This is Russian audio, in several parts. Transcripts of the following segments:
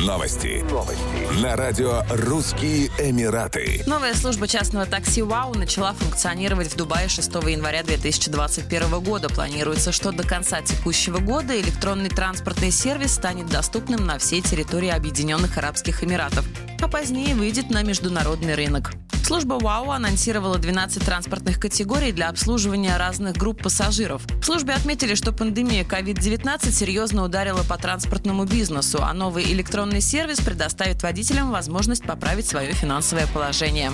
Новости. Новости. На радио «Русские Эмираты». Новая служба частного такси «Вау» начала функционировать в Дубае 6 января 2021 года. Планируется, что до конца текущего года электронный транспортный сервис станет доступным на всей территории Объединенных Арабских Эмиратов, а позднее выйдет на международный рынок. Служба ВАУ анонсировала 12 транспортных категорий для обслуживания разных групп пассажиров. В службе отметили, что пандемия COVID-19 серьезно ударила по транспортному бизнесу, а новый электронный сервис предоставит водителям возможность поправить свое финансовое положение.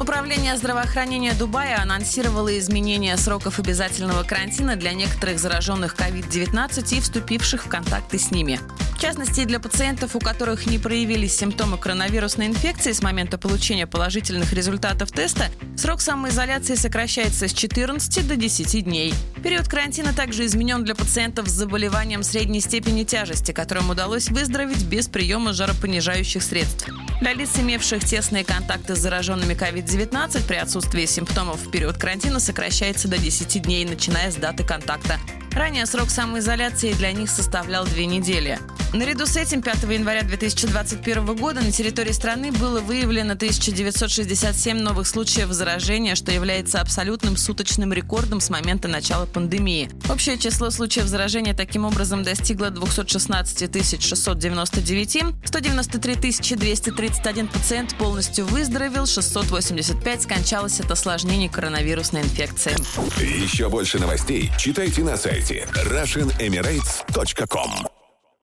Управление здравоохранения Дубая анонсировало изменение сроков обязательного карантина для некоторых зараженных COVID-19 и вступивших в контакты с ними. В частности, для пациентов, у которых не проявились симптомы коронавирусной инфекции с момента получения положительных результатов теста, срок самоизоляции сокращается с 14 до 10 дней. Период карантина также изменен для пациентов с заболеванием средней степени тяжести, которым удалось выздороветь без приема жаропонижающих средств. Для лиц, имевших тесные контакты с зараженными COVID-19 при отсутствии симптомов в период карантина сокращается до 10 дней, начиная с даты контакта. Ранее срок самоизоляции для них составлял две недели. Наряду с этим 5 января 2021 года на территории страны было выявлено 1967 новых случаев заражения, что является абсолютным суточным рекордом с момента начала пандемии. Общее число случаев заражения таким образом достигло 216 699, 193 231 пациент полностью выздоровел, 685 скончалось от осложнений коронавирусной инфекции. Еще больше новостей читайте на сайте RussianEmirates.com